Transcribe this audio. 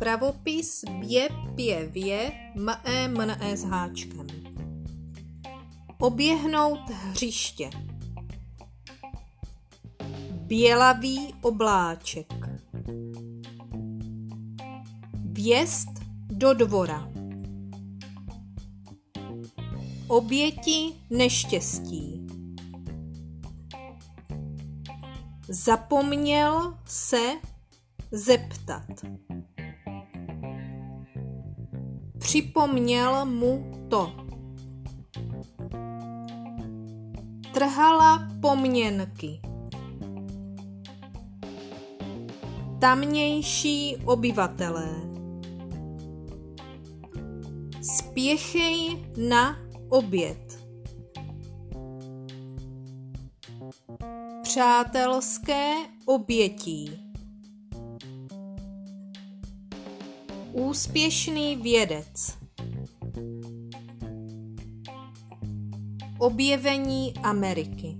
pravopis bě, pě, vě, mé, mne s háčkem. Oběhnout hřiště. Bělavý obláček. Vjezd do dvora. Oběti neštěstí. Zapomněl se zeptat. Připomněl mu to. Trhala poměnky. Tamnější obyvatelé. Spěchej na oběd. Přátelské obětí. Úspěšný vědec. Objevení Ameriky.